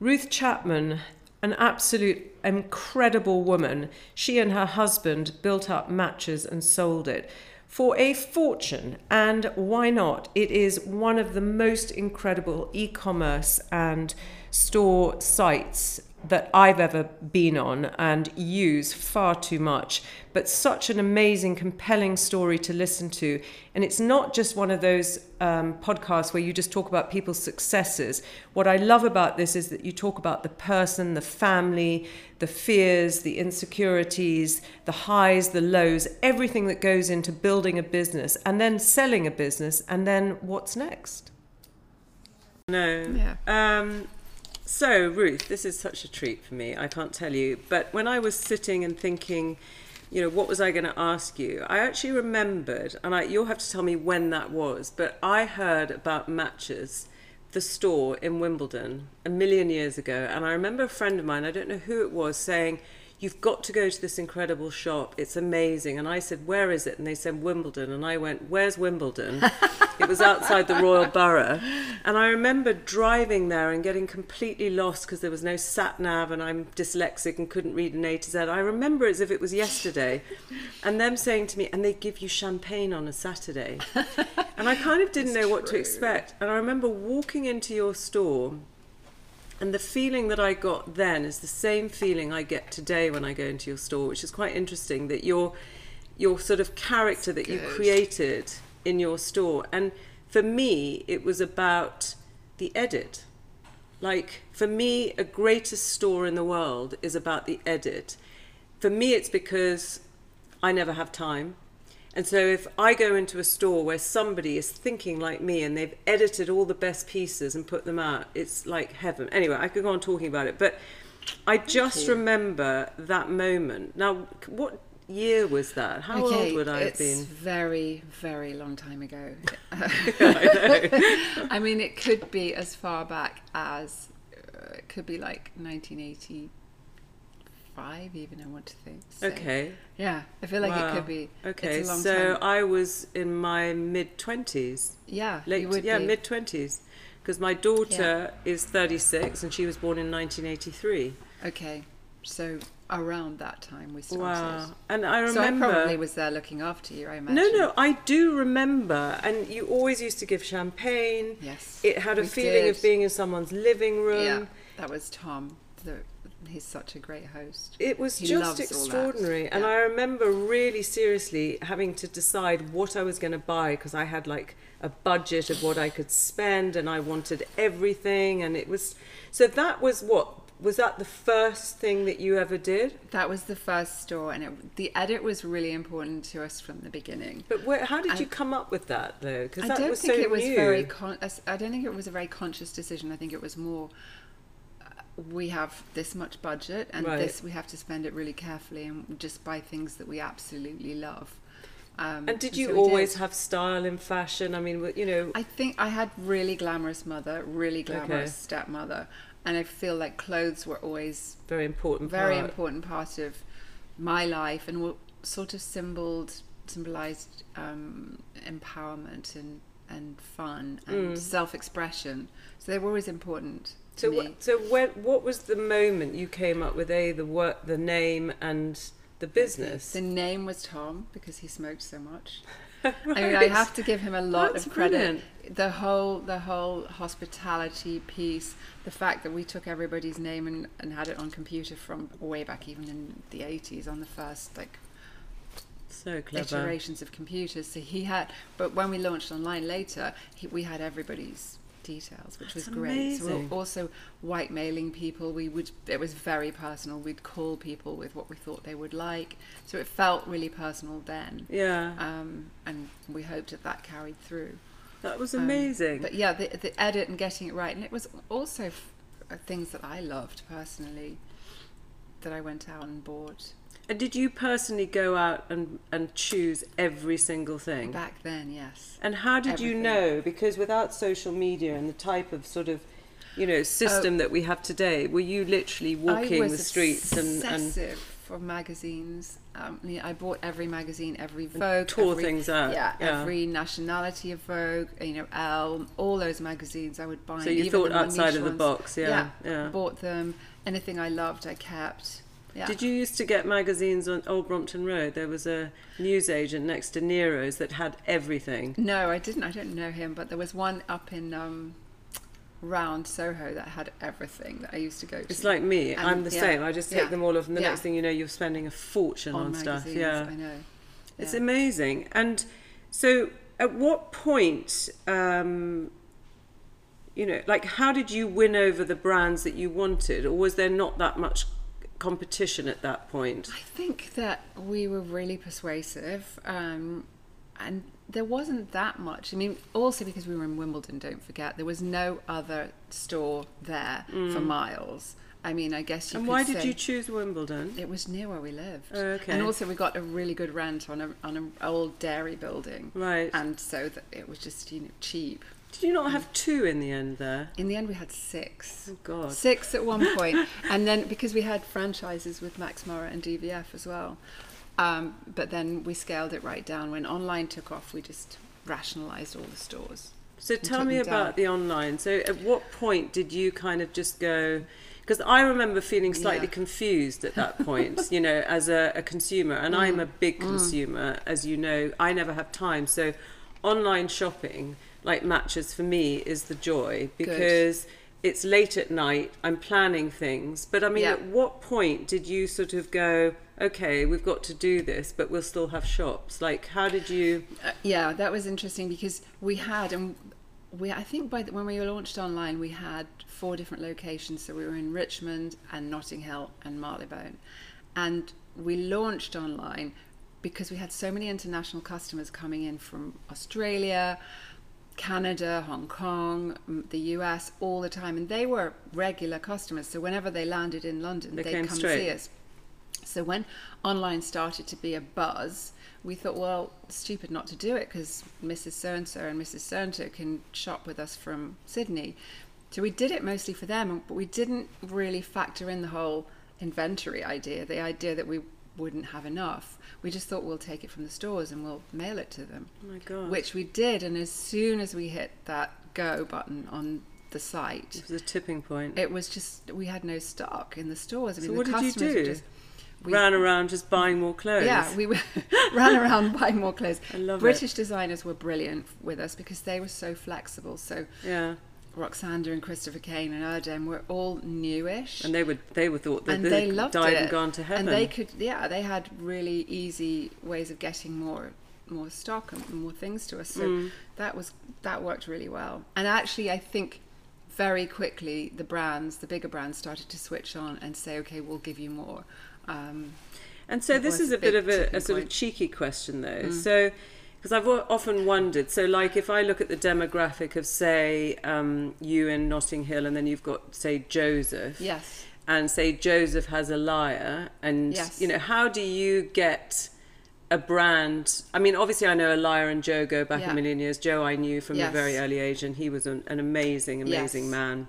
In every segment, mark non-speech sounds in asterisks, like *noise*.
Ruth Chapman, an absolute incredible woman. She and her husband built up matches and sold it for a fortune. And why not? It is one of the most incredible e commerce and store sites that I've ever been on and use far too much, but such an amazing, compelling story to listen to. And it's not just one of those um, podcasts where you just talk about people's successes. What I love about this is that you talk about the person, the family, the fears, the insecurities, the highs, the lows, everything that goes into building a business and then selling a business, and then what's next. No. Yeah. Um, so, Ruth, this is such a treat for me. I can't tell you. But when I was sitting and thinking, you know, what was I going to ask you? I actually remembered, and I, you'll have to tell me when that was, but I heard about Matches, the store in Wimbledon, a million years ago. And I remember a friend of mine, I don't know who it was, saying, You've got to go to this incredible shop. It's amazing. And I said, Where is it? And they said, Wimbledon. And I went, Where's Wimbledon? it was outside the Royal Borough. And I remember driving there and getting completely lost because there was no sat nav and I'm dyslexic and couldn't read an A to Z. I remember as if it was yesterday. And them saying to me, And they give you champagne on a Saturday. And I kind of didn't know what to expect. And I remember walking into your store and the feeling that I got then is the same feeling I get today when I go into your store, which is quite interesting that your your sort of character that you created in your store. And for me, it was about the edit. Like for me, a greatest store in the world is about the edit. For me, it's because I never have time. And so if I go into a store where somebody is thinking like me and they've edited all the best pieces and put them out, it's like heaven. Anyway, I could go on talking about it, but I just remember that moment. Now, what year was that? How okay, old would I have it's been? very, very long time ago. I. *laughs* *laughs* I mean, it could be as far back as uh, it could be like 1985, even I want to think. So, Okay. Yeah, I feel like it could be. Okay, it's a long so time. I was in my mid twenties, yeah, late yeah mid twenties, because my daughter is thirty six and she was born in nineteen eighty three. Okay, so around that time we started. Wow, and I remember. So I probably was there looking after you. I imagine. no, no, I do remember, and you always used to give champagne. Yes. It had a feeling did. of being in someone's living room. Yeah, that was Tom. The, he's such a great host. It was He just extraordinary. And Yeah. I remember really seriously having to decide what I was going to buy because I had like a budget of what I could spend and I wanted everything. And it was so that was what was that the first thing that you ever did? That was the first store, and it, the edit was really important to us from the beginning. But where, how did I- you come up with that though? Because I that don't was think so it was new. very. Con- I don't think it was a very conscious decision. I think it was more. We have this much budget, and Right. this we have to spend it really carefully, and just buy things that we absolutely love. Um, and did you so always did. have style in fashion? I mean, you know, I think I had really glamorous mother, really glamorous stepmother, and I feel like clothes were always very important. very part. important part of my life and were sort of symboled symbolized um, empowerment and and fun and self-expression so they were always important So, what, so when, what was the moment you came up with a the work, the name, and the business? the name was tom because he smoked so much *laughs* I mean, I have to give him a lot That's of credit. brilliant. The whole, the whole hospitality piece, the fact that we took everybody's name and, and had it on computer from way back, even in the eighties, on the first like So clever. iterations of computers. So he had, but when we launched online later, he, we had everybody's details, which was That's great. So we were also white mailing people. We would, it was very personal. We'd call people with what we thought they would like. So it felt really personal then. Yeah, Um, and we hoped that that carried through. that was Um, amazing. but yeah, the, the edit and getting it right. And it was also f- uh, things that I loved personally that I went out and bought. And did you personally go out and, and choose every single thing? Back then, yes. And how did you know? Because without social media and the type of sort of, you know, system that we have today, were you literally walking Oh. The streets and, and obsessive for magazines. Um, yeah, I bought every magazine, every Vogue, tore every, things out, Yeah, yeah. every nationality of Vogue. You know, Elle, all those magazines I would buy. So you even thought outside of the ones. box, yeah, yeah. Bought them. Anything I loved, I kept. Yeah. Did you used to get magazines on Old Brompton Road? There was a newsagent next to Nero's that had everything. No, I didn't. I don't know him, but there was one up in um, round Soho that had everything that I used to go to. It's like me. And- I'm the yeah, same. I just take yeah, them all off, and the next thing you know, you're spending a fortune on, on stuff. Yeah, I know. it's amazing. And so, at what point, um, you know, like, how did you win over the brands that you wanted, or was there not that much competition at that point? I think that we were really persuasive, um, and there wasn't that much. I mean, also because we were in Wimbledon, don't forget, there was no other store there for miles. I mean, I guess you Mm. and why did you choose Wimbledon? It was near where we lived. Oh, okay. And also, we got a really good rent on a on an old dairy building, Right. and so that it was just you know cheap. Did you not have two in the end there? In the end, we had six. Oh God. Six at one *laughs* point, and then because we had franchises with Max Mara and DVF as well, um, but then we scaled it right down. When online took off, we just rationalized all the stores. So tell me about down. the online. So at what point did you kind of just go? Because I remember feeling slightly Yeah. confused at that point, *laughs* you know, as a, a consumer, and I'm Mm. a big consumer, as you know. I never have time, so online shopping, like matches for me, is the joy because it's late at night. I'm planning things, but I mean, Yeah. at what point did you sort of go? Okay, we've got to do this, but we'll still have shops. Like, how did you? Uh, yeah, that was interesting because we had and we I think by the, when we launched online we had four different locations. So we were in Richmond and Notting Hill and Marylebone, and we launched online because we had so many international customers coming in from Australia. Canada, Hong Kong, the US, all the time, and they were regular customers. So whenever they landed in London, They they'd come straight. see us. So when online started to be a buzz, we thought, well, stupid not to do it because Mrs. So and so and Mrs. So and so can shop with us from Sydney. So we did it mostly for them, but we didn't really factor in the whole inventory idea, the idea that we wouldn't have enough. We just thought we'll take it from the stores and we'll mail it to them, Oh my God, which we did. And as soon as we hit that go button on the site, it was a tipping point. it was just we had no stock in the stores. I So what did you do? Just, we, ran around just buying more clothes. yeah, we *laughs* ran around *laughs* buying more clothes. I love it. British designers were brilliant with us because they were so flexible. So yeah, Roksanda and Christopher Kane and Erdem were all newish. and they were they would thought that and they, they loved died it. and gone to heaven. And they could, yeah, they had really easy ways of getting more, more stock and more things to us. So Mm. that was that worked really well. And actually, I think very quickly the brands, the bigger brands, started to switch on and say, okay, we'll give you more. Um, and so this is a bit of a, a sort of point. Mm. cheeky question though. So because I've often wondered, so like if I look at the demographic of say um, you in Notting Hill, and then you've got say Joseph, yes. and say Joseph has a liar, and Yes. you know how do you get a brand? I mean, obviously I know a liar and Joe go back Yeah. a million years. Joe I knew from a very early age, and he was an, an amazing, amazing Yes. man.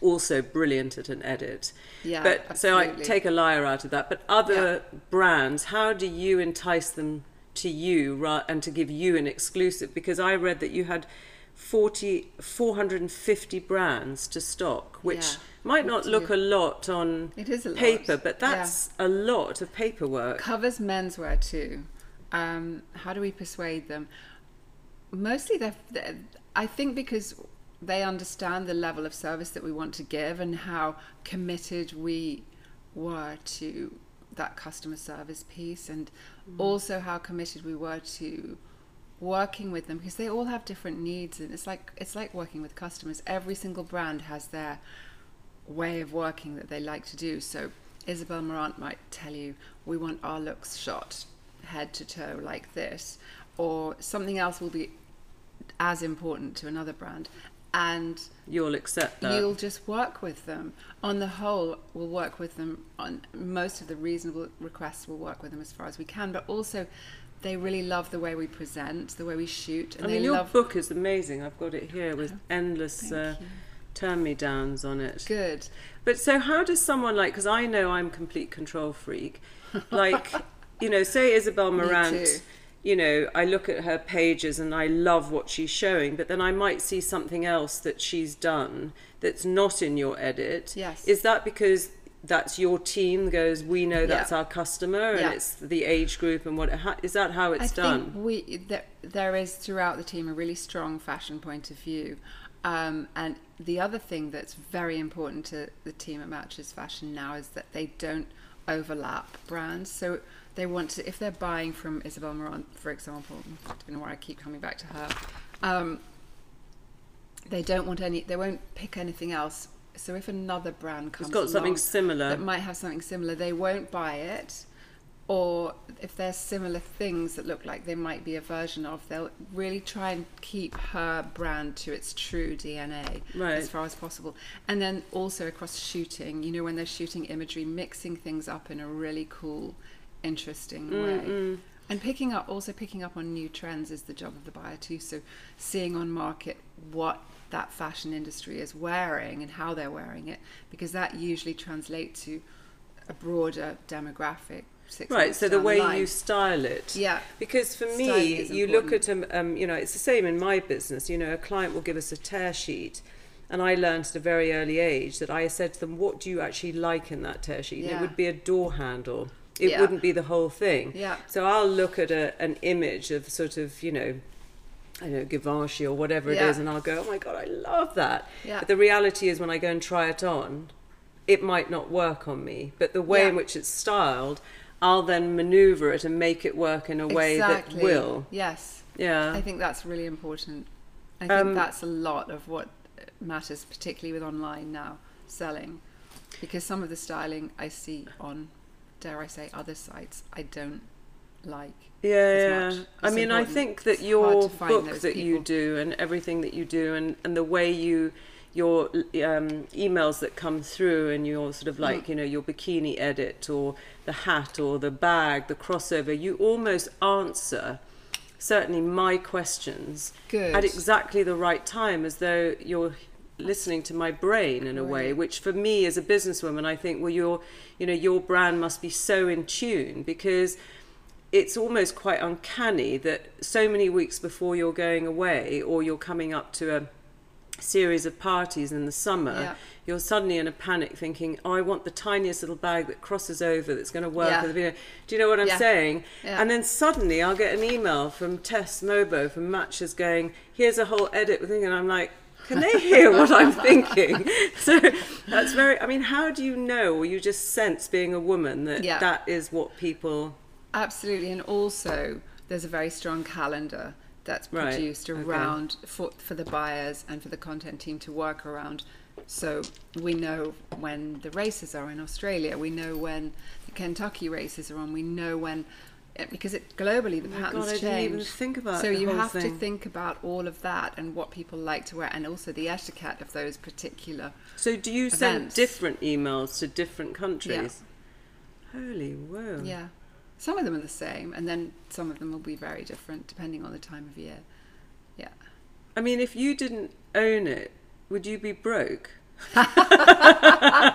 Also brilliant at an edit. Yeah, but so I take a liar out of that. But other brands, how do you entice them to you and to give you an exclusive? Because I read that you had 40, 450 brands to stock, which Yeah, might not look too. a lot on It is a lot. paper, but Yeah. that's a lot of paperwork. covers menswear too. Um, how do we persuade them? Mostly, they're, they're, I think because they understand the level of service that we want to give and how committed we were to that customer service piece, and Mm. also how committed we were to working with them because they all have different needs and it's like it's like working with customers every single brand has their way of working that they like to do. So Isabel Marant might tell you, we want our looks shot head to toe like this, or something else will be as important to another brand. And You'll accept that. you'll just work with them. On the whole, we'll work with them on most of the reasonable requests. We'll work with them as far as we can, but also they really love the way we present, the way we shoot, and I they mean, your love book is amazing. I've got it here with endless uh, turn me downs on it. Good. But so how does someone like because I know I'm complete control freak, *laughs* like you know, say Isabel Marant. You know, I look at her pages and I love what she's showing, but then I might see something else that she's done that's not in your edit. Yes. Is that because that's your team goes, we know that's Yeah. our customer and Yeah. it's the age group and what, how, is that how it's I done? think we there, there is throughout the team a really strong fashion point of view. Um, and the other thing that's very important to the team at Matches Fashion now is that they don't overlap brands. So they want to, if they're buying from Isabel Marant, for example, I don't know why I keep coming back to her. Um, they don't want any. They won't pick anything else. So if another brand comes, It's got something similar. that might have something similar, they won't buy it. Or if there's similar things that look like they might be a version of, they'll really try and keep her brand to its true DNA Right. as far as possible. And then also across shooting, you know, when they're shooting imagery, mixing things up in a really cool, interesting way. And picking up, also picking up on new trends is the job of the buyer too. So seeing on market what that fashion industry is wearing and how they're wearing it, because that usually translates to a broader demographic. Six Right, so the way line. you style it. Yeah. Because for me, you look at um, um, you know, it's the same in my business. You know, a client will give us a tear sheet, and I learned at a very early age that I said to them, "What do you actually like in that tear sheet?" And it would be a door handle. It Yeah. wouldn't be the whole thing. Yeah. So I'll look at a, an image of sort of, you know, I don't know, Givenchy or whatever it Yeah. is, and I'll go, oh my God, I love that. Yeah. But the reality is, when I go and try it on, it might not work on me. But the way Yeah. in which it's styled, I'll then maneuver it and make it work in a way exactly. that will. Yes. Yeah. I think that's really important. I think Um, that's a lot of what matters, particularly with online now selling, because some of the styling I see on, dare I say, other sites, I don't like. Yeah, as yeah. much. I mean, I think that your book that you do and everything that you do and, and the way you, your um, emails that come through and your sort of like, you know, your bikini edit or the hat or the bag, the crossover, you almost answer certainly my questions Good. at exactly the right time as though you're listening to my brain in a way which for me as a businesswoman i think well your you know your brand must be so in tune because it's almost quite uncanny that so many weeks before you're going away or you're coming up to a series of parties in the summer Yeah. you're suddenly in a panic thinking oh i want the tiniest little bag that crosses over that's going to work Yeah. video do you know what i'm Yeah. saying Yeah. and then suddenly i'll get an email from tess mobo from matches going here's a whole edit thing and i'm like can they hear *laughs* what i'm thinking *laughs* so that's very i mean how do you know or you just sense being a woman that that is what people Absolutely, and also there's a very strong calendar that's Right, produced okay. around for for the buyers and for the content team to work around. So we know when the races are in Australia. We know when the Kentucky races are on. We know when eh, because it globally the Oh patterns God, change. didn't even think about so you have to think about all of that and what people like to wear, and also the etiquette of those particular. So do you send different emails to different countries? Holy whoa. Yeah, some of them are the same, and then some of them will be very different depending on the time of year. Yeah. I mean, if you didn't own it, would you be broke? *laughs* I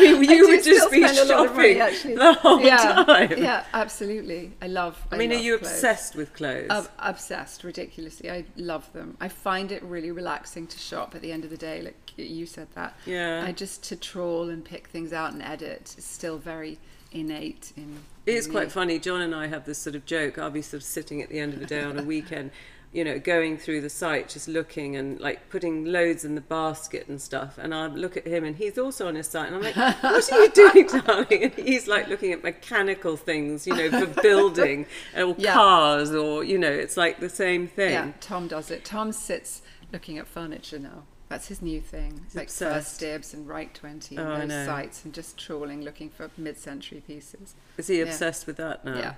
mean, you do would just be spend a lot of money, shopping actually. the whole yeah, time. Yeah, absolutely. I love. I mean, are you clothes. obsessed with clothes? Ob- obsessed, ridiculously. I love them. I find it really relaxing to shop at the end of the day. Like you said that. Yeah. I just to trawl and pick things out and edit is still very innate in. It is quite mm. funny. John and I have this sort of joke. I'll be sort of sitting at the end of the day on a weekend, *laughs* you know, going through the site, just looking and like putting loads in the basket and stuff. And I look at him, and he's also on his site, and I'm like, "What are you *laughs* doing, darling?" And he's like looking at mechanical things, you know, for *laughs* building or Yeah. cars, or you know, it's like the same thing. Yeah, Tom does it. Tom sits looking at furniture now. That's his new thing. He's like obsessed. First Dibs and Right 20 Oh, and those sites and just trawling looking for mid century pieces. Is he Yeah. obsessed with that now? Yeah.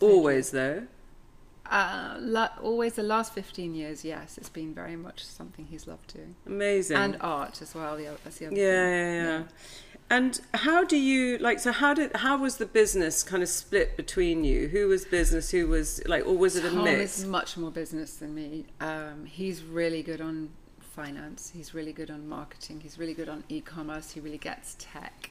Always though. Uh, la- always the last 15 years, yes, it's been very much something he's loved doing. Amazing. And art as well. The, that's the other yeah, thing. yeah, yeah. And how do you like? So how did how was the business kind of split between you? Who was business? Who was like, or was it a Tom mix? is much more business than me. Um, he's really good on finance. He's really good on marketing. He's really good on e-commerce. He really gets tech.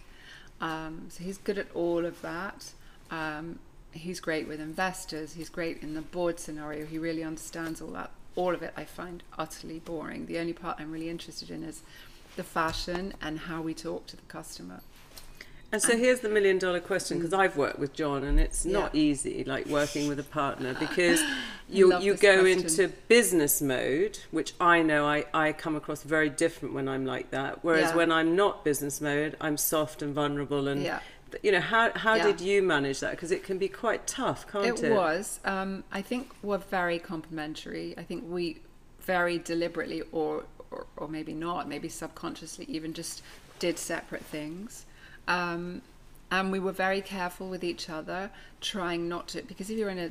Um, so he's good at all of that. Um, he's great with investors. He's great in the board scenario. He really understands all that. All of it I find utterly boring. The only part I'm really interested in is the fashion and how we talk to the customer. And so here's the million dollar question because I've worked with John and it's not Yeah. easy like working with a partner because *laughs* you you go question. into business mode which I know I, I come across very different when I'm like that whereas Yeah. when I'm not business mode I'm soft and vulnerable and Yeah. you know how how Yeah. did you manage that because it can be quite tough can't it, it was. Um, I think we're very complementary. I think we very deliberately, or, or or maybe not, maybe subconsciously, even just did separate things. Um, and we were very careful with each other, trying not to, because if you're in a,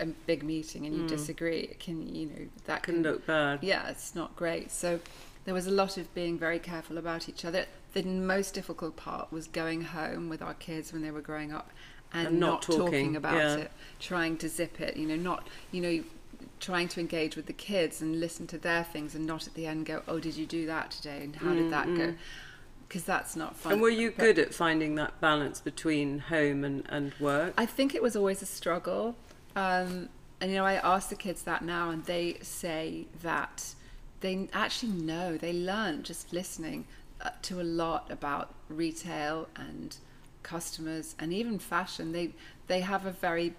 a big meeting and you disagree, it can, you know, that Mm. can look bad yeah, it's not great. So there was a lot of being very careful about each other. The most difficult part was going home with our kids when they were growing up and, And not not, talking, talking, about yeah. it, trying to zip it, you know, not, you know, trying to engage with the kids and listen to their things and not at the end go, oh, did you do that today? And how did that go? Because that's not fun. And were you But- good at finding that balance between home and, and work I think it was always a struggle. Um, and, you know, I ask the kids that now, and they say that they actually know, they learn just listening uh, to a lot about retail and customers and even fashion. They, they have a very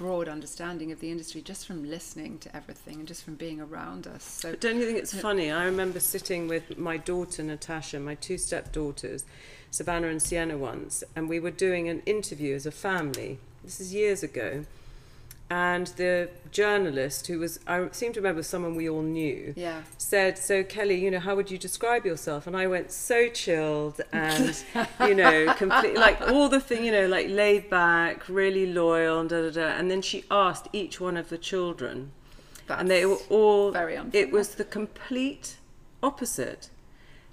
broad understanding of the industry just from listening to everything and just from being around us. So, But don't you think it's uh, funny? I remember sitting with my daughter Natasha, my two step daughters, Savannah and Sienna once, and we were doing an interview as a family. This is years ago. And the journalist, who was, I seem to remember someone we all knew, yeah. said, So, Kelly, you know, how would you describe yourself? And I went, So chilled *laughs* and, you know, completely like all the thing, you know, like laid back, really loyal, and da da da. And then she asked each one of the children, and they were all very unfair. it was the complete opposite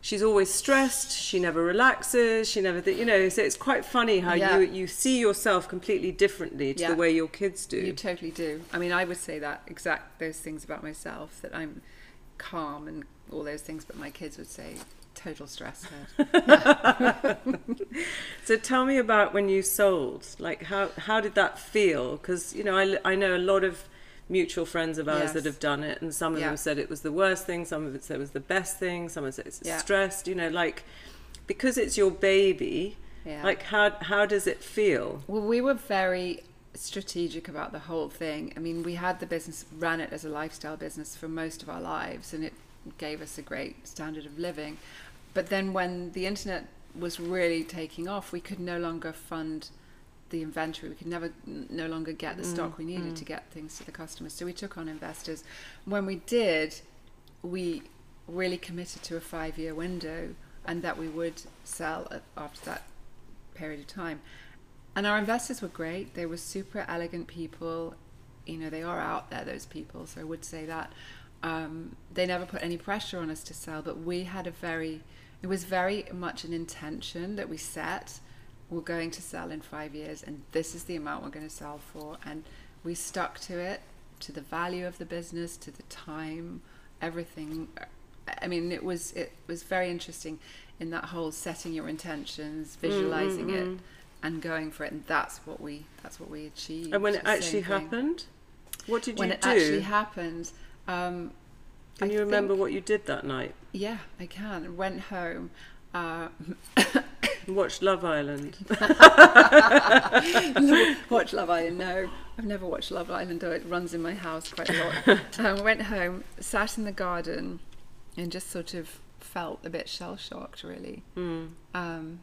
she's always stressed she never relaxes she never th- you know so it's quite funny how Yeah. you you see yourself completely differently to Yeah. the way your kids do You totally do. I mean, I would say that exact those things about myself that I'm calm and all those things, but my kids would say total stress head. *laughs* *laughs* so tell me about when you sold like how how did that feel because you know I, I know a lot of mutual friends of ours Yes. that have done it and some of Yeah. them said it was the worst thing some of it said it was the best thing some of it said it's Yeah. stressed you know like because it's your baby Yeah. like how how does it feel Well, we were very strategic about the whole thing. I mean, we had the business, ran it as a lifestyle business for most of our lives, and it gave us a great standard of living. But then when the internet was really taking off, we could no longer fund the inventory. We could never, no longer get the stock we needed to get things to the customers. So we took on investors. When we did, we really committed to a five year window and that we would sell at- after that period of time. And our investors were great. They were super elegant people. You know, they are out there, those people. So I would say that. Um, they never put any pressure on us to sell, but we had a very, it was very much an intention that we set. We're going to sell in five years, and this is the amount we're going to sell for. And we stuck to it, to the value of the business, to the time, everything. I mean, it was it was very interesting in that whole setting your intentions, visualizing it, and going for it, and that's what we that's what we achieved. and when it actually happened what did when you do? When it actually happened, um, can I you remember think- what you did that night Yeah, I can. Went home. Uh, *laughs* watched love island *laughs* *laughs* watch Love Island. No, I've never watched Love Island, though it runs in my house quite a lot. *laughs* um, went home, sat in the garden, and just sort of felt a bit shell shocked, really, Hmm. um,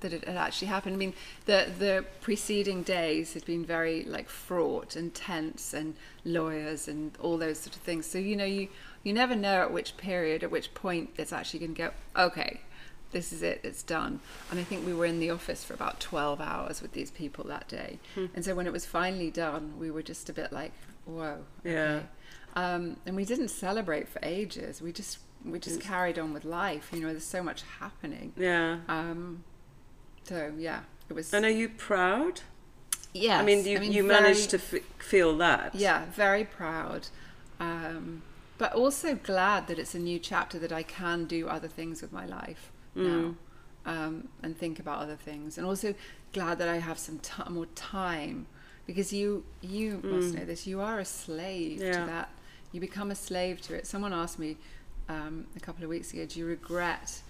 that it had actually happened. I mean, the the preceding days had been very like fraught and tense, and lawyers and all those sort of things. So you know, you you never know at which period, at which point it's actually going to go. Okay, this is it, it's done. And I think we were in the office for about 12 hours with these people that day. Hmm. And so when it was finally done, we were just a bit like, whoa. Yeah. Um, and we didn't celebrate for ages. We just we just carried on with life. You know, there's so much happening. yeah Um, so yeah, it was. and are you proud yeah, i mean you, you managed to f- feel that Yeah, very proud. Um, but also glad that it's a new chapter that I can do other things with my life Mm. now um, and think about other things, and also glad that I have some ti more time because you you must know this. You are a slave Mm. Yeah. to that. You become a slave to it. Someone asked me um, a couple of weeks ago, "Do you regret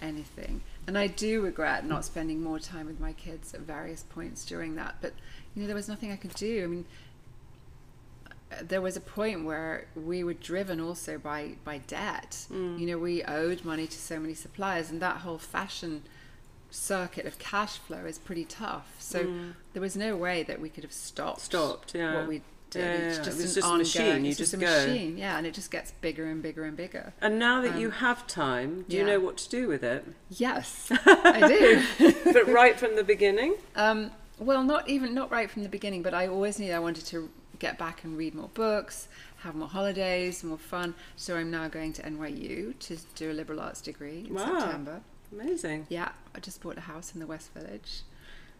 anything?" And I do regret not spending more time with my kids at various points during that. But you know, there was nothing I could do. I mean, there was a point where we were driven also by by debt. Mm. You know, we owed money to so many suppliers, and that whole fashion circuit of cash flow is pretty tough. So there was no way that we could have stopped Mm. Stopped, yeah. what we did. Yeah, It's just it an just a ongoing, machine, you it's just, just a go. machine, yeah, and it just gets bigger and bigger and bigger. And now that Um, you have time, do you know what to do with it? Yes, *laughs* I do. but right from the beginning? Um, well, not even not right from the beginning, but I always knew I wanted to get back and read more books, have more holidays, more fun. So I'm now going to NYU to do a liberal arts degree in Wow. September. Amazing. Yeah, I just bought a house in the West Village.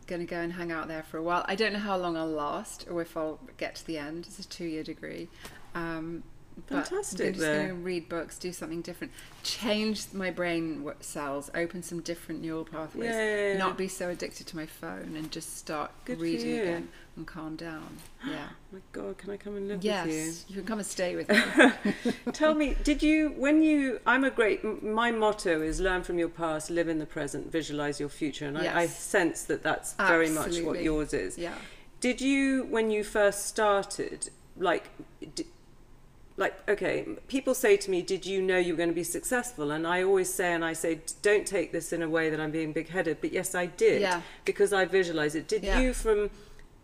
Going to go and hang out there for a while. I don't know how long I'll last or if I'll get to the end. It's a two-year degree. Um, but Fantastic I'm just going to read books, do something different, change my brain cells, open some different neural pathways, Yeah, not be so addicted to my phone, and just start Good reading again and calm down. *gasps* Yeah. *gasps* my God, can I come and live yes, with you Yes, you can come and stay with *laughs* me. *laughs* Tell me, did you, when you, I'm a great, my motto is learn from your past, live in the present, visualize your future. And I, I sense that that's very much what yours is. yeah. Did you, when you first started, like, like, okay, people say to me, did you know you were going to be successful? And I always say, and I say, don't take this in a way that I'm being big headed, but yes, I did. Yeah. Because I visualized it. Did Yeah. you from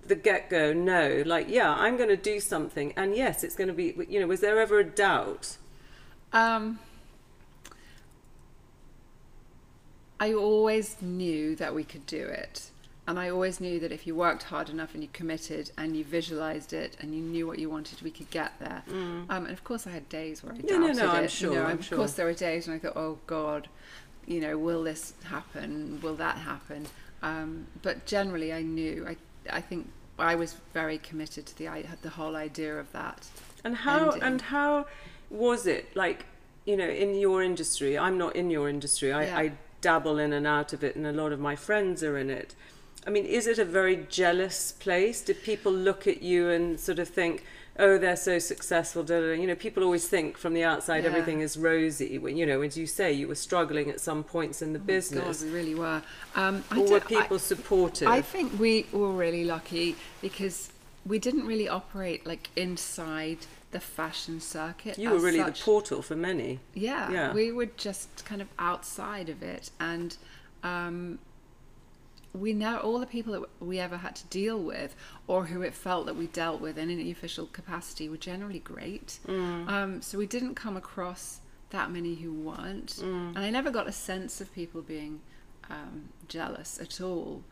the get go know, like, yeah, I'm going to do something, and yes, it's going to be, you know, was there ever a doubt? Um, I always knew that we could do it. And I always knew that if you worked hard enough and you committed and you visualized it and you knew what you wanted, we could get there. Um, and of course, I had days where I doubted No, no, no, I'm sure, You know, I'm of sure. course, there were days when I thought, "Oh God, you know, will this happen? Will that happen?" Um, but generally, I knew. I I think I was very committed to the i- the whole idea of that. And how ending. and how was it like you know in your industry? I'm not in your industry. I, Yeah. I dabble in and out of it, and a lot of my friends are in it. I mean, is it a very jealous place? Do people look at you and sort of think, "Oh, they're so successful"? Da, da, da. You know, people always think from the outside Yeah. everything is rosy. When you know, as you say, you were struggling at some points in the God, business. we really were. Um, I or were don't- I- people supportive? I think we were really lucky because we didn't really operate like inside the fashion circuit. you were really such. the portal for many. Yeah, Yeah. we were just kind of outside of it, and um, we know all the people that we ever had to deal with, or who it felt that we dealt with in any official capacity, were generally great. Mm. Um, so we didn't come across that many who weren't, Mm. and I never got a sense of people being um, jealous at all,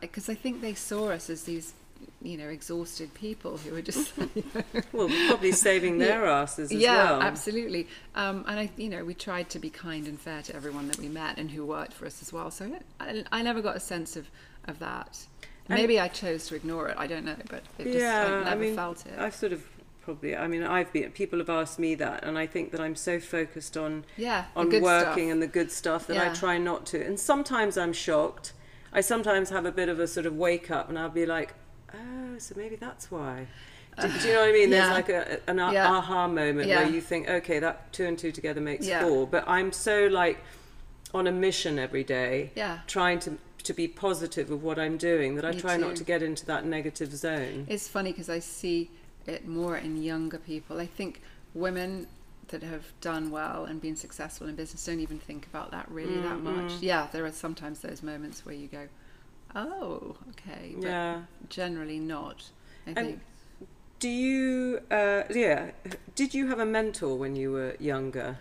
because I think they saw us as these. You know, exhausted people who were just *laughs* Well, probably saving their asses as yeah, well. absolutely. Um, and I, you know, we tried to be kind and fair to everyone that we met and who worked for us as well. So I, I never got a sense of, of that. And- Maybe I chose to ignore it. I don't know, but it just, yeah, I never I mean, felt it. I've sort of probably. I mean, I've been. People have asked me that, and I think that I'm so focused on yeah, on working stuff. and the good stuff that I try not to. And sometimes I'm shocked. I sometimes have a bit of a sort of wake up, and I'll be like, oh, so maybe that's why. Do, do you know what I mean? There's Yeah. like a, an a- Yeah. aha moment Yeah. where you think, okay, that two and two together makes four. But I'm so like on a mission every day, Yeah. trying to to be positive of what I'm doing that I Me try too. not to get into that negative zone. It's funny because I see it more in younger people. I think women that have done well and been successful in business don't even think about that really that mm, much. Mm. Yeah, there are sometimes those moments where you go, "Oh, okay," but Yeah. generally not. I And think. Do you, uh, yeah, did you have a mentor when you were younger?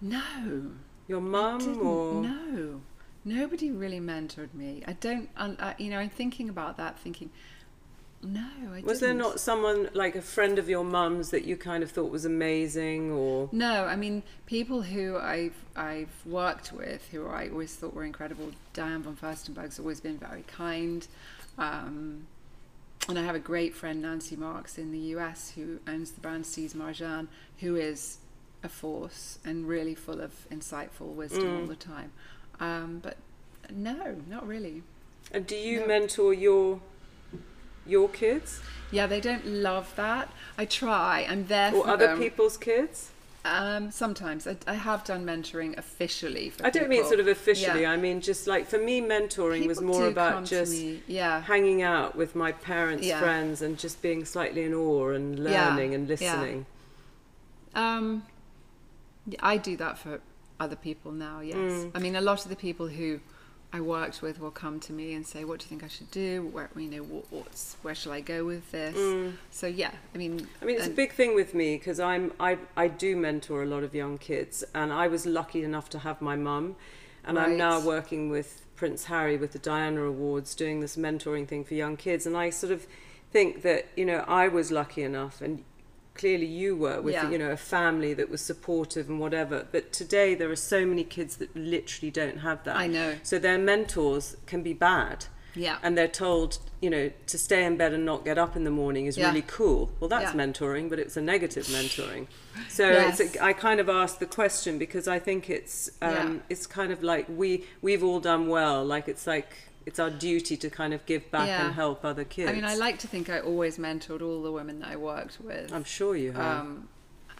No, Your mum or? No, nobody really mentored me. I don't. I, you know, I'm thinking about that, thinking, no, I Was there didn't. not someone like a friend of your mum's that you kind of thought was amazing or? No, I mean people who I've I've worked with who I always thought were incredible. Diane von Furstenberg's always been very kind. Um, and I have a great friend, Nancy Marks, in the US, who owns the brand C's Marjan, who is a force and really full of insightful wisdom all the time. Um, but no, not really. And do you No. mentor your your kids Yeah, they don't love that. I try. I'm there or for other them. people's kids? Um, sometimes I, I have done mentoring officially. For I don't mean sort of officially. Yeah. I mean just like for me, mentoring was more about just yeah. hanging out with my parents' Yeah. friends and just being slightly in awe and learning and listening. Um, I do that for other people now. Yes, Mm. I mean a lot of the people who I worked with will come to me and say, "What do you think I should do? Where you know what, what's where shall I go with this?" So yeah, I mean, Mm. I mean, it's a big thing with me because I'm I I do mentor a lot of young kids, and I was lucky enough to have my mum, and I'm now working with Prince Harry with the Diana Awards, doing this mentoring thing for young kids, and I sort of think that you know I was lucky enough, and clearly you were with Yeah. you know a family that was supportive and whatever. But today there are so many kids that literally don't have that. I know. So their mentors can be bad yeah, and they're told, you know, to stay in bed and not get up in the morning is Yeah. really cool. Well, that's Yeah. mentoring, but it's a negative mentoring. *laughs* So Yes. it's a, I kind of asked the question because I think it's um, it's kind of like we we've all done well. Like it's like it's our duty to kind of give back Yeah. and help other kids. I mean, I like to think I always mentored all the women that I worked with, I'm sure you have. um,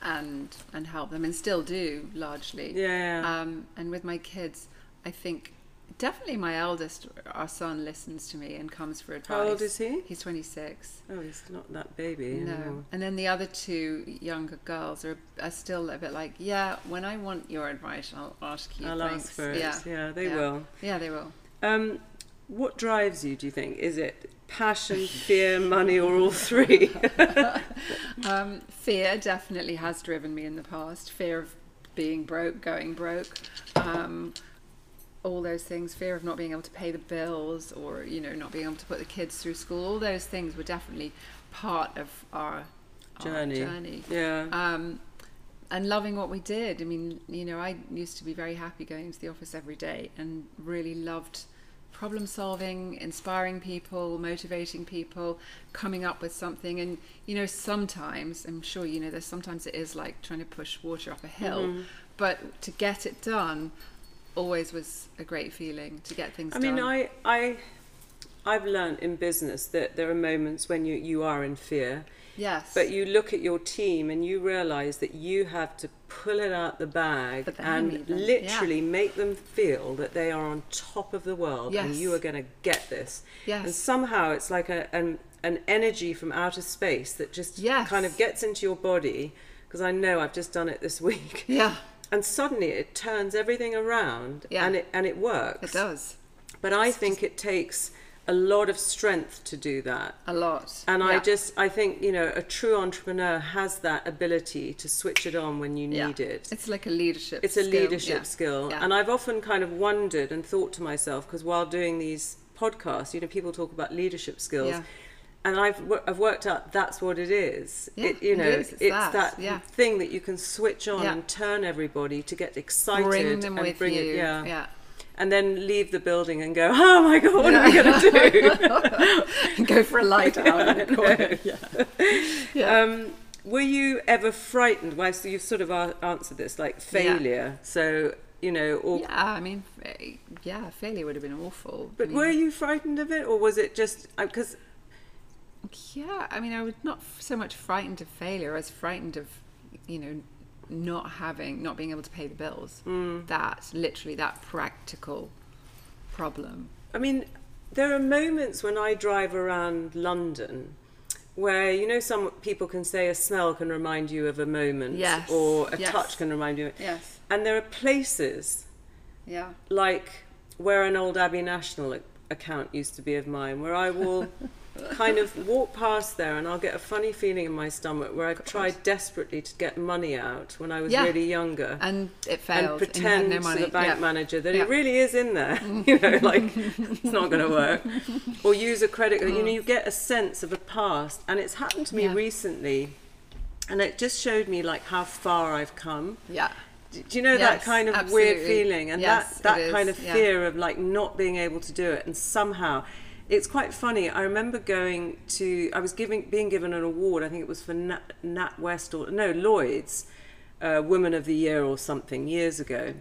and and help them, and still do largely. yeah. Um, and with my kids, I think definitely my eldest, our son, listens to me and comes for advice. How old is he? He's 26. Oh, he's not that baby No. anymore. And then the other two younger girls are, are still a bit like, yeah, when I want your advice, I'll ask you. I'll thanks." ask for it. Yeah. Yeah, they Yeah. will. Yeah, they will. Um, what drives you? Do you think is it passion, fear, money, or all three? *laughs* Um, fear definitely has driven me in the past. Fear of being broke, going broke, um, all those things. Fear of not being able to pay the bills, or you know, not being able to put the kids through school. All those things were definitely part of our our Journey. journey. yeah. Um, and loving what we did. I mean, you know, I used to be very happy going into the office every day and really loved problem solving, inspiring people, motivating people, coming up with something. And, you know, sometimes, I'm sure, you know, there's sometimes it is like trying to push water up a hill, Mm-hmm. but to get it done always was a great feeling to get things done. I done. mean, I, I, I've learned in business that there are moments when you, you are in fear, yes. but you look at your team and you realise that you have to pull it out the bag and even, literally make them feel that they are on top of the world and you are going to get this. Yes. And somehow it's like a, an, an energy from outer space that just Yes. kind of gets into your body. Because I know I've just done it this *laughs* week. yeah, And suddenly it turns everything around Yeah. and, it, and it works. it does. But I think it takes a lot of strength to do that. A lot. And I just, I think, you know, a true entrepreneur has that ability to switch it on when you Yeah. need it. It's like a leadership It's a skill. leadership Yeah. skill. Yeah. And I've often kind of wondered and thought to myself, because while doing these podcasts, you know, people talk about leadership skills. Yeah. And I've, I've worked out that's what it is. Yeah, it, you it know, is. It's that, that yeah. thing that you can switch on Yeah. and turn everybody to get excited Bring them and with bring you. it, yeah. yeah. And then leave the building and go, oh my god, what are we going to do? *laughs* and go for a lie down in the *laughs* corner. Yeah. yeah. Um, were you ever frightened? Well, so you've sort of answered this, like failure. So you know, or yeah, I mean, yeah, failure would have been awful. but I mean, were you frightened of it, or was it just because? yeah, I mean, I was not so much frightened of failure as frightened of, you know, not having, not being able to pay the bills. Mm. That literally that practical problem. I mean, there are moments when I drive around London where you know some people can say a smell can remind you of a moment, Yes, or a yes. touch can remind you, Yes. and there are places Yeah. like where an old Abbey National account used to be of mine, where I will *laughs* kind of walk past there and I'll get a funny feeling in my stomach where I've tried desperately to get money out when I was Yeah. really younger. And it failed. had pretend no money. to the bank yeah. manager that Yeah. it really is in there. *laughs* you know, like it's not going to work. Or use a credit card. You know, you get a sense of a past, and it's happened to me Yeah. recently, and it just showed me like how far I've come. Yeah. Do you know that kind of weird feeling and Yes, that that kind of yeah. fear of like not being able to do it and somehow it's quite funny. I remember going to, I was giving, being given an award. I think it was for Nat, Nat West or no Lloyd's, uh, Woman of the Year or something years ago.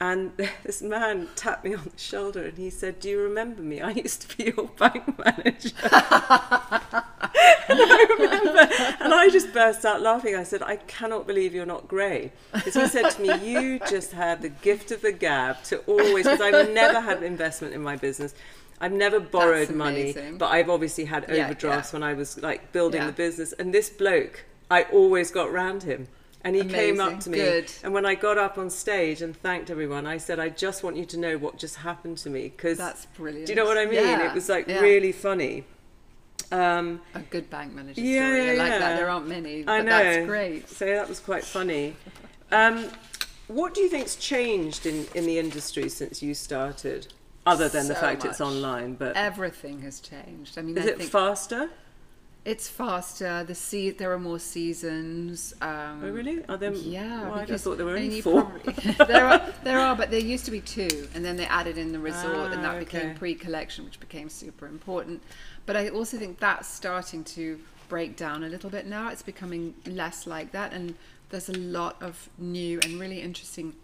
And *laughs* this man tapped me on the shoulder and he said, "Do you remember me? I used to be your bank manager." *laughs* and I remember, and I just burst out laughing. I said, "I cannot believe you're not grey." Because he said to me, "You just had the gift of the gab to always." Because I've never had investment in my business. I've never borrowed money, but I've obviously had overdrafts yeah. when I was like building Yeah. the business. And this bloke, I always got round him. And he came up to me. Good. And when I got up on stage and thanked everyone, I said, I just want you to know what just happened to me. Because That's brilliant. do you know what I mean? Yeah, It was like yeah. really funny. Um, a good bank manager Yeah, story. yeah, I like that. There aren't many, but I know. that's great. So that was quite funny. Um, what do you think's changed in, in the industry since you started? Other than the So fact it's online, but Everything has changed. I mean, is I it faster? it's faster. The se- there are more seasons. Um, Oh, really? Are there? Yeah, Well, I just thought there were I mean, only four. probably- *laughs* there are there are, but there used to be two, and then they added in the resort, and Ah, that became pre-collection, which became super important. But I also think that's starting to break down a little bit now. It's becoming less like that, and there's a lot of new and really interesting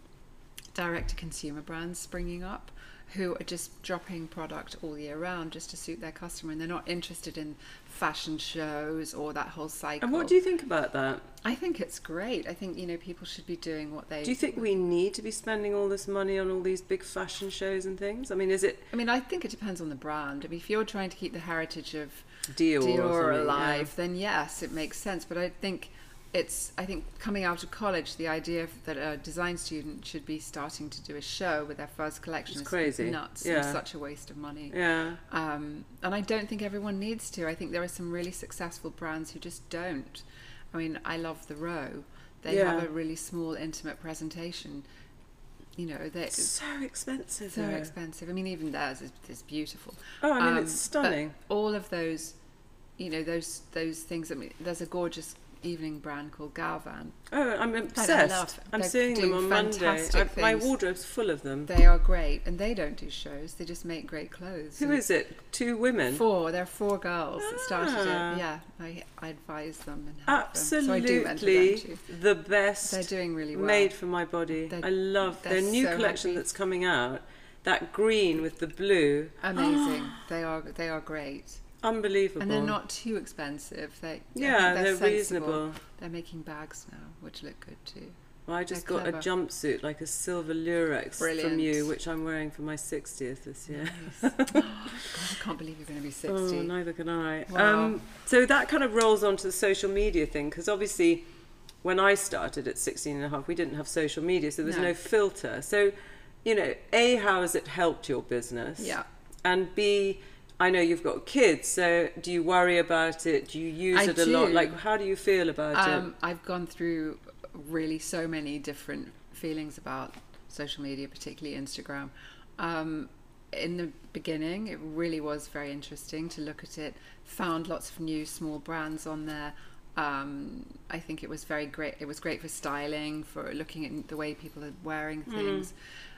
direct-to-consumer brands springing up who are just dropping product all year round just to suit their customer, and they're not interested in fashion shows or that whole cycle. And what do you think about that? I think it's great. I think you know people should be doing what they. Do you think we need to be spending all this money on all these big fashion shows and things? I mean, is it I mean, I think it depends on the brand. I mean, if you're trying to keep the heritage of Dior, Dior alive, then yes, it makes sense. But I think it's. I think coming out of college, the idea that a design student should be starting to do a show with their first collection It's is crazy. nuts Yeah. such a waste of money. Yeah. Um, and I don't think everyone needs to. I think there are some really successful brands who just don't. I mean, I love the Row. They Yeah. have a really small, intimate presentation. You know, they It's so expensive. so though. expensive. I mean, even theirs is, is beautiful. Oh, I mean, Um, it's stunning. All of those, you know, those those things. I mean, there's a gorgeous evening brand called Galvan. Oh, I'm obsessed. I'm they're seeing them on Monday. I, my wardrobe's full of them. They are great, and they don't do shows. They just make great clothes. Who is it? Two women. Four. There are four girls that started Ah. it. Yeah, I, I advise them and help them. So I do mentor Absolutely them too. the best. They're doing really well. Made for my body. They're- I love their new so collection happy. that's coming out. That green with the blue. Amazing. they are they are great, Unbelievable. and they're not too expensive. They Yeah, think they're, reasonable. They're making bags now, which look good too. Well, I just They're got a jumpsuit, like a silver Lurex from you, which I'm wearing for my 60th this year. Nice. *laughs* God, I can't believe you're going to be 60. Oh, neither can I. Wow. Um, so that kind of rolls onto the social media thing, because obviously when I started at 16 and a half, we didn't have social media, so there's no, No. filter. So, you know, A, how has it helped your business? Yeah. And B, I know you've got kids, so do you worry about it? Do you use I it a lot? Like, how do you feel about Um, I've gone through really so many different feelings about social media, particularly Instagram. Um, in the beginning, it really was very interesting to look at it. Found lots of new small brands on there. Um, I think it was very great. It was great for styling, for looking at the way people are wearing things.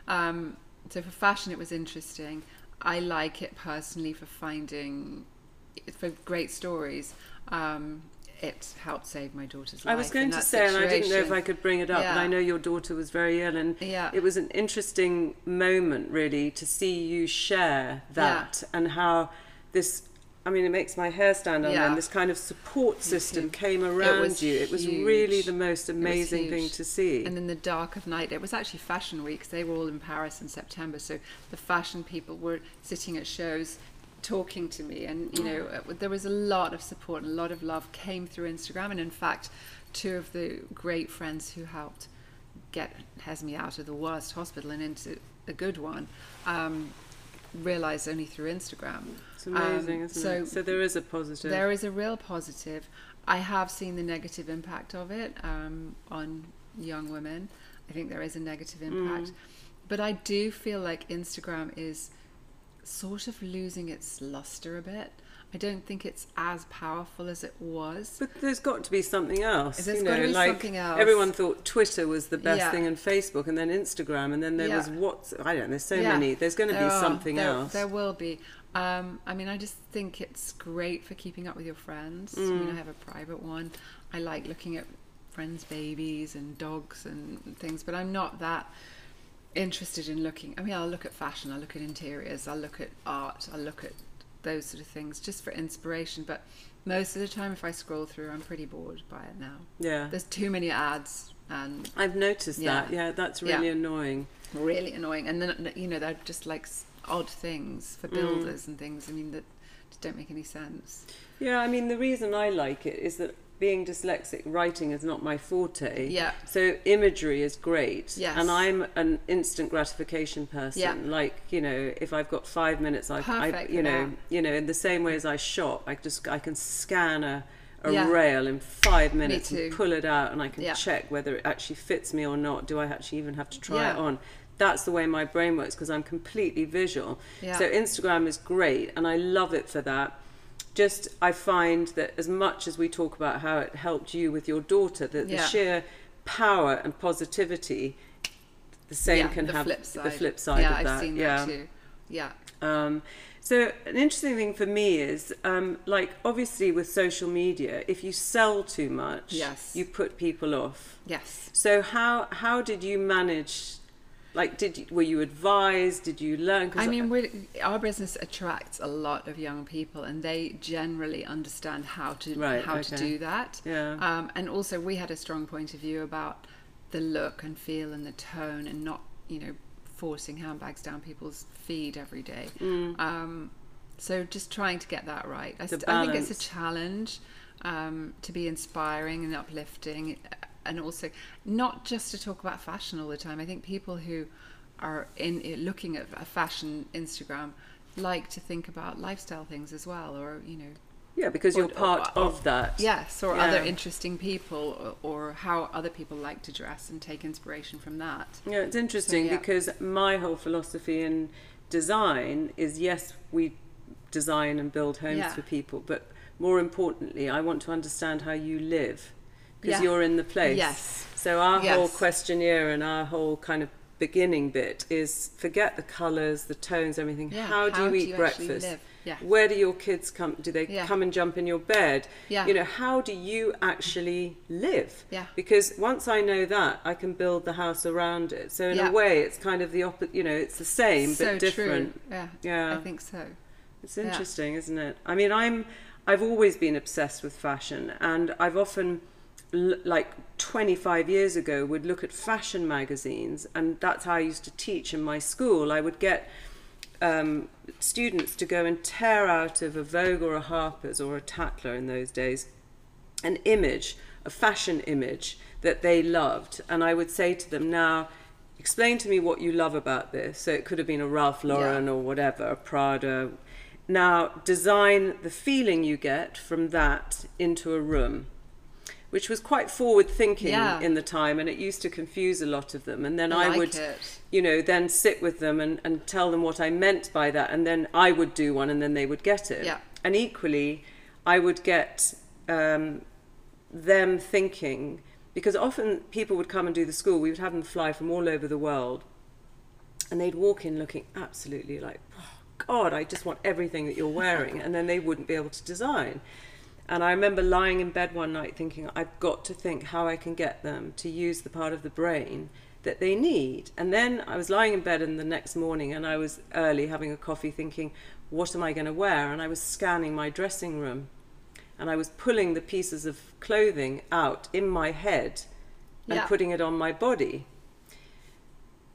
Um, so for fashion, it was interesting. I like it personally for finding for great stories. Um, it helped save my daughter's life. I was going in to say, and I didn't know if. I could bring it up, but I know your daughter was very ill, and Yeah. it was an interesting moment, really, to see you share that and how this. I mean, it makes my hair stand on Yeah. end. This kind of support system came around was you. It was really the most amazing thing to see. And in the dark of night, it was actually Fashion Week. They were all in Paris in September, so the fashion people were sitting at shows, talking to me, and you know there was a lot of support and a lot of love came through Instagram. And in fact, two of the great friends who helped get Hesme out of the worst hospital and into a good one. Um, realized only through Instagram it's amazing, um, isn't so it? So there is a positive. There is a real positive. I have seen the negative impact of it um, on young women. I think there is a negative impact. But I do feel like Instagram is sort of losing its luster a bit. I I don't think it's as powerful as it was. But there's got to be something else. There's you gotta be like something else. everyone thought Twitter was the best Yeah. thing and Facebook and then Instagram and then there Yeah. was what's I don't know, there's so Yeah. many. There's going to be are. something There- else. There will be. Um, I mean, I just think it's great for keeping up with your friends. I Mm. mean, I have a private one. I like looking at friends' babies and dogs and things, but I'm not that interested in looking. I mean, I'll look at fashion, I'll look at interiors, I'll look at art, I'll look at those sort of things just for inspiration. But most of the time, if I scroll through, I'm pretty bored by it now. yeah. There's too many ads and I've noticed Yeah. that. Yeah, that's Yeah. really annoying. really annoying. And then you know they're just like odd things for mm. builders and things. I mean that just don't make any sense. Yeah, I mean, the reason I like it is that being dyslexic, writing is not my forte. Yeah. So imagery is great. Yes. And I'm an instant gratification person. Yeah. Like, you know, if I've got five minutes, I, I you know, that. you know, in the same way as I shop, I just, I can scan a, a Yeah. rail in five minutes and pull it out and I can Yeah. check whether it actually fits me or not. Do I actually even have to try it Yeah. on? That's the way my brain works because I'm completely visual. Yeah. So Instagram is great and I love it for that. Just I find that as much as we talk about how it helped you with your daughter, that the Yeah. sheer power and positivity, the same yeah, can the have flip the flip side yeah, of I've that. seen yeah. that too. Yeah. Um, so an interesting thing for me is, um, like obviously with social media, if you sell too much, Yes. you put people off. Yes. So how how did you manage? Like, did you, were you advised? Did you learn? 'Cause I mean, we're, our business attracts a lot of young people, and they generally understand how to Right, how to do that. Yeah. Um, and also, we had a strong point of view about the look and feel and the tone, and not you know forcing handbags down people's feet every day. Um, so just trying to get that right. I, Mm. St- I think it's a challenge um, to be inspiring and uplifting, and also not just to talk about fashion all the time. I think people who are in eh, looking at a fashion Instagram like to think about lifestyle things as well, or you know, yeah, because or- you're part or- of that. yes, or Yeah. other interesting people, or, how other people like to dress and take inspiration from that. Yeah, it's interesting yeah. because my whole philosophy in design is yes, we design and build homes Yeah. for people, but more importantly, I want to understand how you live because Yeah. you're in the place. Yes. So our whole questionnaire and our whole kind of beginning bit is forget the colours, the tones, everything. Yeah, How do how you do eat you breakfast? Yeah. Where do your kids come? Do they Yeah. come and jump in your bed? Yeah. You know, how do you actually live? Yeah. Because once I know that, I can build the house around it. So in Yeah. a way, it's kind of the opposite. You know, it's the same so but different. True. Yeah, Yeah. I think so. It's interesting, isn't it? I mean, I'm I've always been obsessed with fashion, and I've often like 25 years ago would look at fashion magazines and that's how I used to teach in my school I would get um, students to go and tear out of a Vogue or a Harper's or a Tatler in those days an image, a fashion image that they loved. And I would say to them, now, explain to me what you love about this. So it could have been a Ralph Lauren Yeah. or whatever, a Prada. Now, design the feeling you get from that into a room. Which was quite forward thinking Yeah. in the time, and it used to confuse a lot of them. And then I I, like would, it. you know, then sit with them and, and tell them what I meant by that, and then I would do one, and then they would get it. Yeah. And equally, I would get um, them thinking because often people would come and do the school. We would have them fly from all over the world, and they'd walk in looking absolutely like, oh, God, I just want everything that you're wearing, and then they wouldn't be able to design. And I remember lying in bed one night thinking, I've got to think how I can get them to use the part of the brain that they need. And then I was lying in bed and the next morning and I was early having a coffee thinking, what am I going to wear? And I was scanning my dressing room and I was pulling the pieces of clothing out in my head and Yeah. putting it on my body.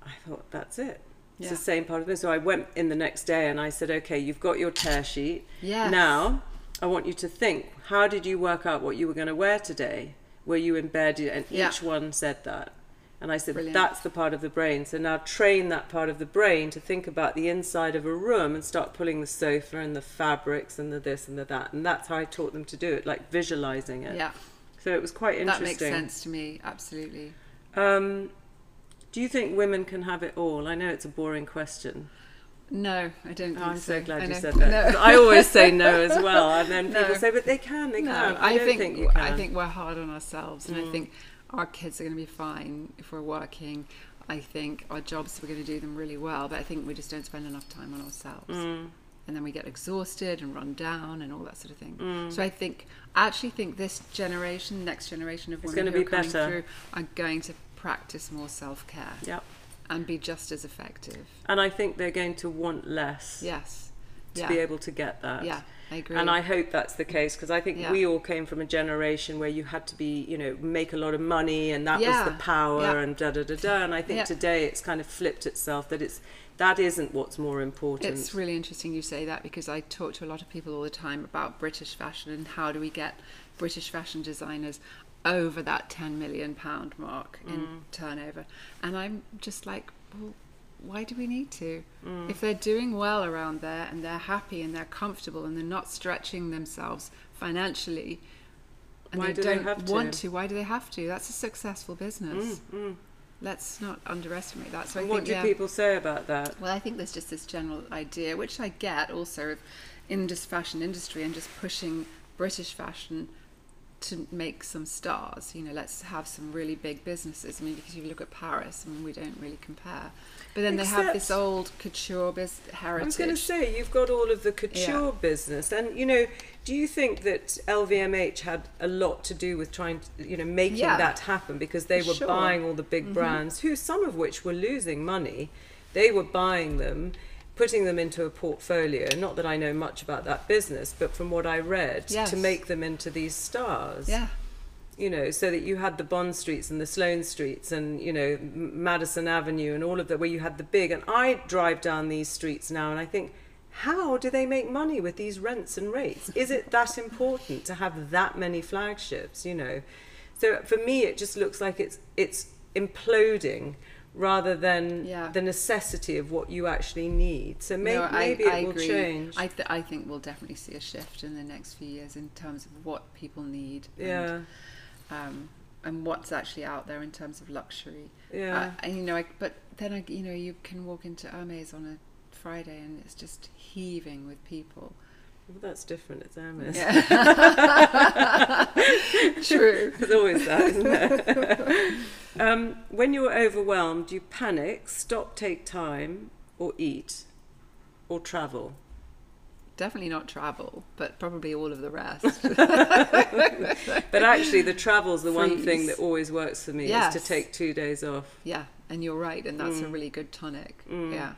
I thought, that's it. It's the same part of me. So I went in the next day and I said, okay, you've got your tear sheet. Yes. Now I want you to think, how did you work out what you were going to wear today? Were you in bed? And Yeah. each one said that. And I said, Brilliant. that's the part of the brain. So now train that part of the brain to think about the inside of a room and start pulling the sofa and the fabrics and the this and the that. And that's how I taught them to do it, like visualizing it. Yeah, So it was quite interesting. that makes sense to me. Absolutely. Um, do you think women can have it all? I know it's a boring question. No, I don't. Think Oh, I'm so glad I you know. said that. No. I always say no *laughs* as well, and then people No. say, "But they can, they No, can." I, don't think, think you can. I think we're hard on ourselves, and Mm. I think our kids are going to be fine if we're working. I think our jobs we're going to do them really well, but I think we just don't spend enough time on ourselves, Mm. and then we get exhausted and run down and all that sort of thing. Mm. So I think, I actually think this generation, next generation of women who be are coming better. through, are going to practice more self care Yep. And be just as effective. And I think they're going to want less Yes. to yeah. be able to get that. yeah, I agree. And I hope that's the case because I think Yeah. we all came from a generation where you had to be, you know, make a lot of money and that was the power Yeah. and da da da da. And I think Yeah. today it's kind of flipped itself that it's that isn't what's more important. It's really interesting you say that because I talk to a lot of people all the time about British fashion and how do we get British fashion designers over that 10 million pound mark in Mm. turnover. And I'm just like, well, why do we need to? Mm. If they're doing well around there and they're happy and they're comfortable and they're not stretching themselves financially and Why they do don't have to? want to, why do they have to? That's a successful business. Mm, mm. Let's not underestimate that. So I And think, what do yeah. people say about that? Well, I think there's just this general idea, which I get also of in this fashion industry and just pushing British fashion to make some stars. You know, let's have some really big businesses. I mean, because you look at Paris, I mean, we don't really compare. But then they have this old couture biz- heritage. I was going to say you've got all of the couture Yeah. business, and you know, do you think that LVMH had a lot to do with trying, to, you know, making Yeah. that happen because they were Sure. buying all the big Mhm. brands, who some of which were losing money, they were buying them. Putting them into a portfolio, not that I know much about that business, but from what I read, Yes. to make them into these stars. yeah, you know, so that you had the Bond Streets and the Sloane Streets and, you know, Madison Avenue and all of that, where you had the big. And I drive down these streets now and I think, how do they make money with these rents and rates? Is it that important to have that many flagships, you know? So for me, it just looks like it's, it's imploding rather than Yeah. the necessity of what you actually need. So may- No, I- maybe I it will agree. change. I, th- I think we'll definitely see a shift in the next few years in terms of what people need. yeah, And, um, and what's actually out there in terms of luxury. yeah. Uh, and you know, I, but then I, you know, you can walk into Hermes on a Friday and it's just heaving with people. Well, that's different. It's Hermes. Yeah. *laughs* True. There's always that, isn't there? *laughs* um, when you're overwhelmed, you panic, stop, take time, or eat, or travel. Definitely not travel, but probably all of the rest. *laughs* But actually, the travel's the one thing that always works for me Yes. is to take two days off. yeah, and you're right, and that's a Mm. really good tonic. Mm. Yeah.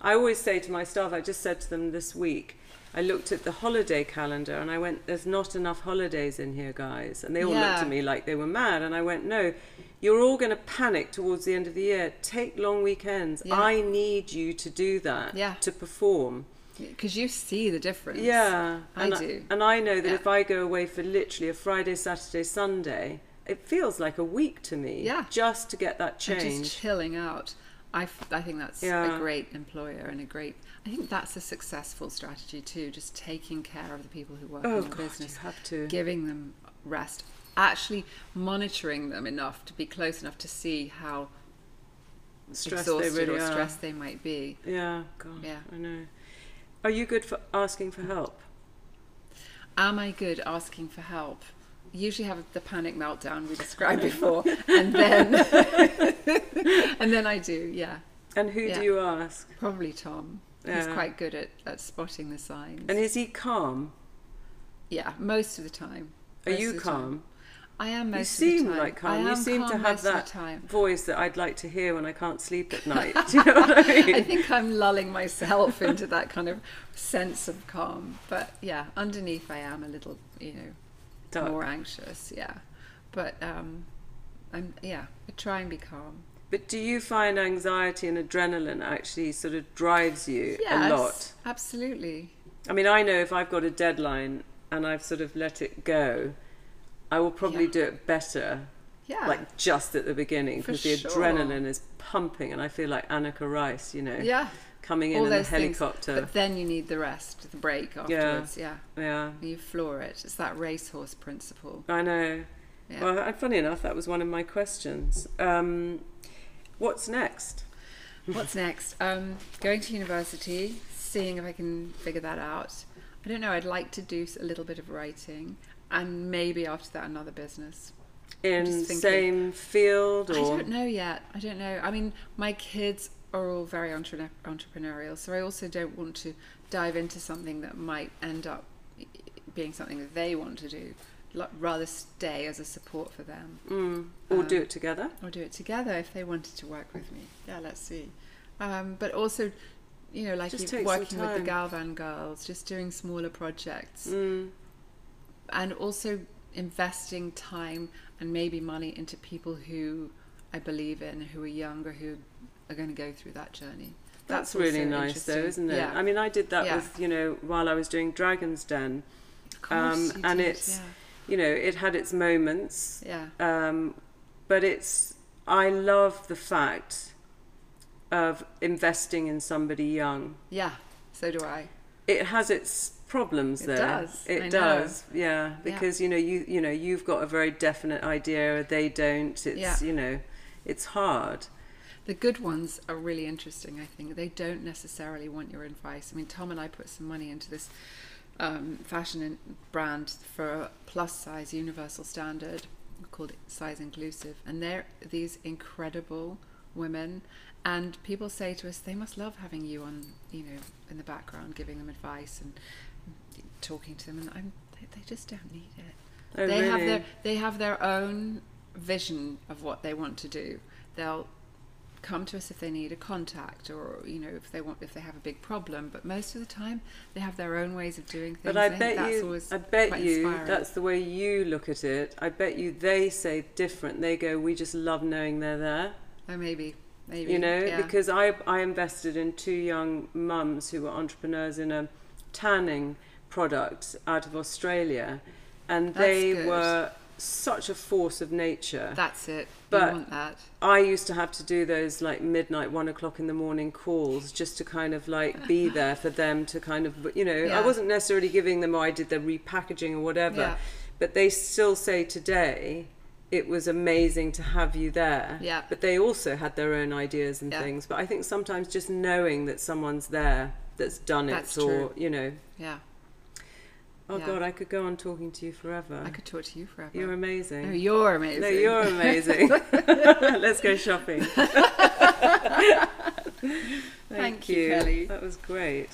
I always say to my staff, I just said to them this week, I looked at the holiday calendar and I went, There's not enough holidays in here, guys. And they all looked at me like they were mad. And I went, No, you're all going to panic towards the end of the year. Take long weekends. Yeah. I need you to do that, Yeah. to perform. Because you see the difference. Yeah, I and do. and I know that Yeah. if I go away for literally a Friday, Saturday, Sunday, it feels like a week to me. Yeah. just to get that And change. just chilling out. I, f- I think that's Yeah. a great employer and a great. I think that's a successful strategy too. Just taking care of the people who work oh in your God, business, have to. giving them rest, actually monitoring them enough to be close enough to see how Stressed exhausted they really or are. stressed they might be. Yeah, God, Yeah. I know. Are you good for asking for help? Am I good asking for help? Usually have the panic meltdown we described before, and then *laughs* *laughs* and then I do. Yeah, And who Yeah. do you ask? probably Tom. He's quite good at, at spotting the signs. And is he calm? yeah, most of the time. Are Most you of the time. calm? I am You most seem of the time. like calm. You seem to have that voice that I'd like to hear when I can't sleep at night. *laughs* *laughs* Do you know what I mean? I think I'm lulling myself into that kind of sense of calm. But yeah, underneath I am a little, you know, Dark. more anxious. Yeah, but um, I'm yeah, I try and be calm. But do you find anxiety and adrenaline actually sort of drives you Yes, a lot? absolutely. I mean, I know if I've got a deadline and I've sort of let it go, I will probably Yeah. do it better, Yeah, like just at the beginning, because the sure. adrenaline is pumping and I feel like Anneka Rice, you know, yeah. coming in All in the those things. helicopter. But then you need the rest, the break afterwards. Yeah, Yeah, you floor it. It's that racehorse principle. I know. Yeah. Well, funny enough, that was one of my questions. Um, what's next? What's next? Um, going to university, seeing if I can figure that out. I don't know. I'd like to do a little bit of writing, and maybe after that another business. In same field I don't know yet. I don't know. I mean, my kids are all very entre- entrepreneurial, so I also don't want to dive into something that might end up being something that they want to do. L- rather stay as a support for them, mm, or do Um, it together. or do it together if they wanted to work with me. Yeah, let's see. Um, but also, you know, like you- working with the. Galvan girls, just doing smaller projects, Mm, and also investing time and maybe money into people who I believe in, who are younger, who are going to go through that journey. that's, also really nice, though, isn't it? Yeah. I mean, I did that Yeah. with you know while I was doing Dragon's Den. Of course um, and did, it's- You know, it had its moments, yeah, yeah, um, but it's I love the fact of investing in somebody young. yeah. So do I. It has its problems It there. does, It I know. does. Yeah, because you know you you know you've got a very definite idea. They don't. It's Yeah. you know, it's hard. The good ones are really interesting, I think. They don't necessarily want your advice. I mean, Tom and I put some money into this um, fashion brand for a plus size universal standard called Size Inclusive. And they're these incredible women. And people say to us, they must love having you on, you know, in the background, giving them advice and talking to them. And I'm, they, they just don't need it Oh, they really? have their they have their own vision of what they want to do. They'll come to us if they need a contact or you know if they want if they have a big problem. But most of the time they have their own ways of doing things. But I bet that's you, always I bet you, inspiring. that's the way you look at it. I bet you they say different. They go, we just love knowing they're there. oh maybe maybe You know, yeah. because I I invested in two young mums who were entrepreneurs in a tanning product out of Australia, and That's they good. were such a force of nature. that's it. But- you want that. I used to have to do those like midnight, one o'clock in the morning calls just to kind of like be *laughs* there for them to kind of, you know, I wasn't necessarily giving them, or I did the repackaging or whatever, Yeah. but they still say today, it was amazing to have you there. Yeah. But they also had their own ideas and Yeah. things. But I think sometimes just knowing that someone's there that's done it, That's or, you know, Yeah, oh Yeah. God, I could go on talking to you forever. I could talk to you forever. You're amazing. no, you're amazing. No, you're amazing. *laughs* *laughs* Let's go shopping. *laughs* Thank, Thank you, Kelly. That was great.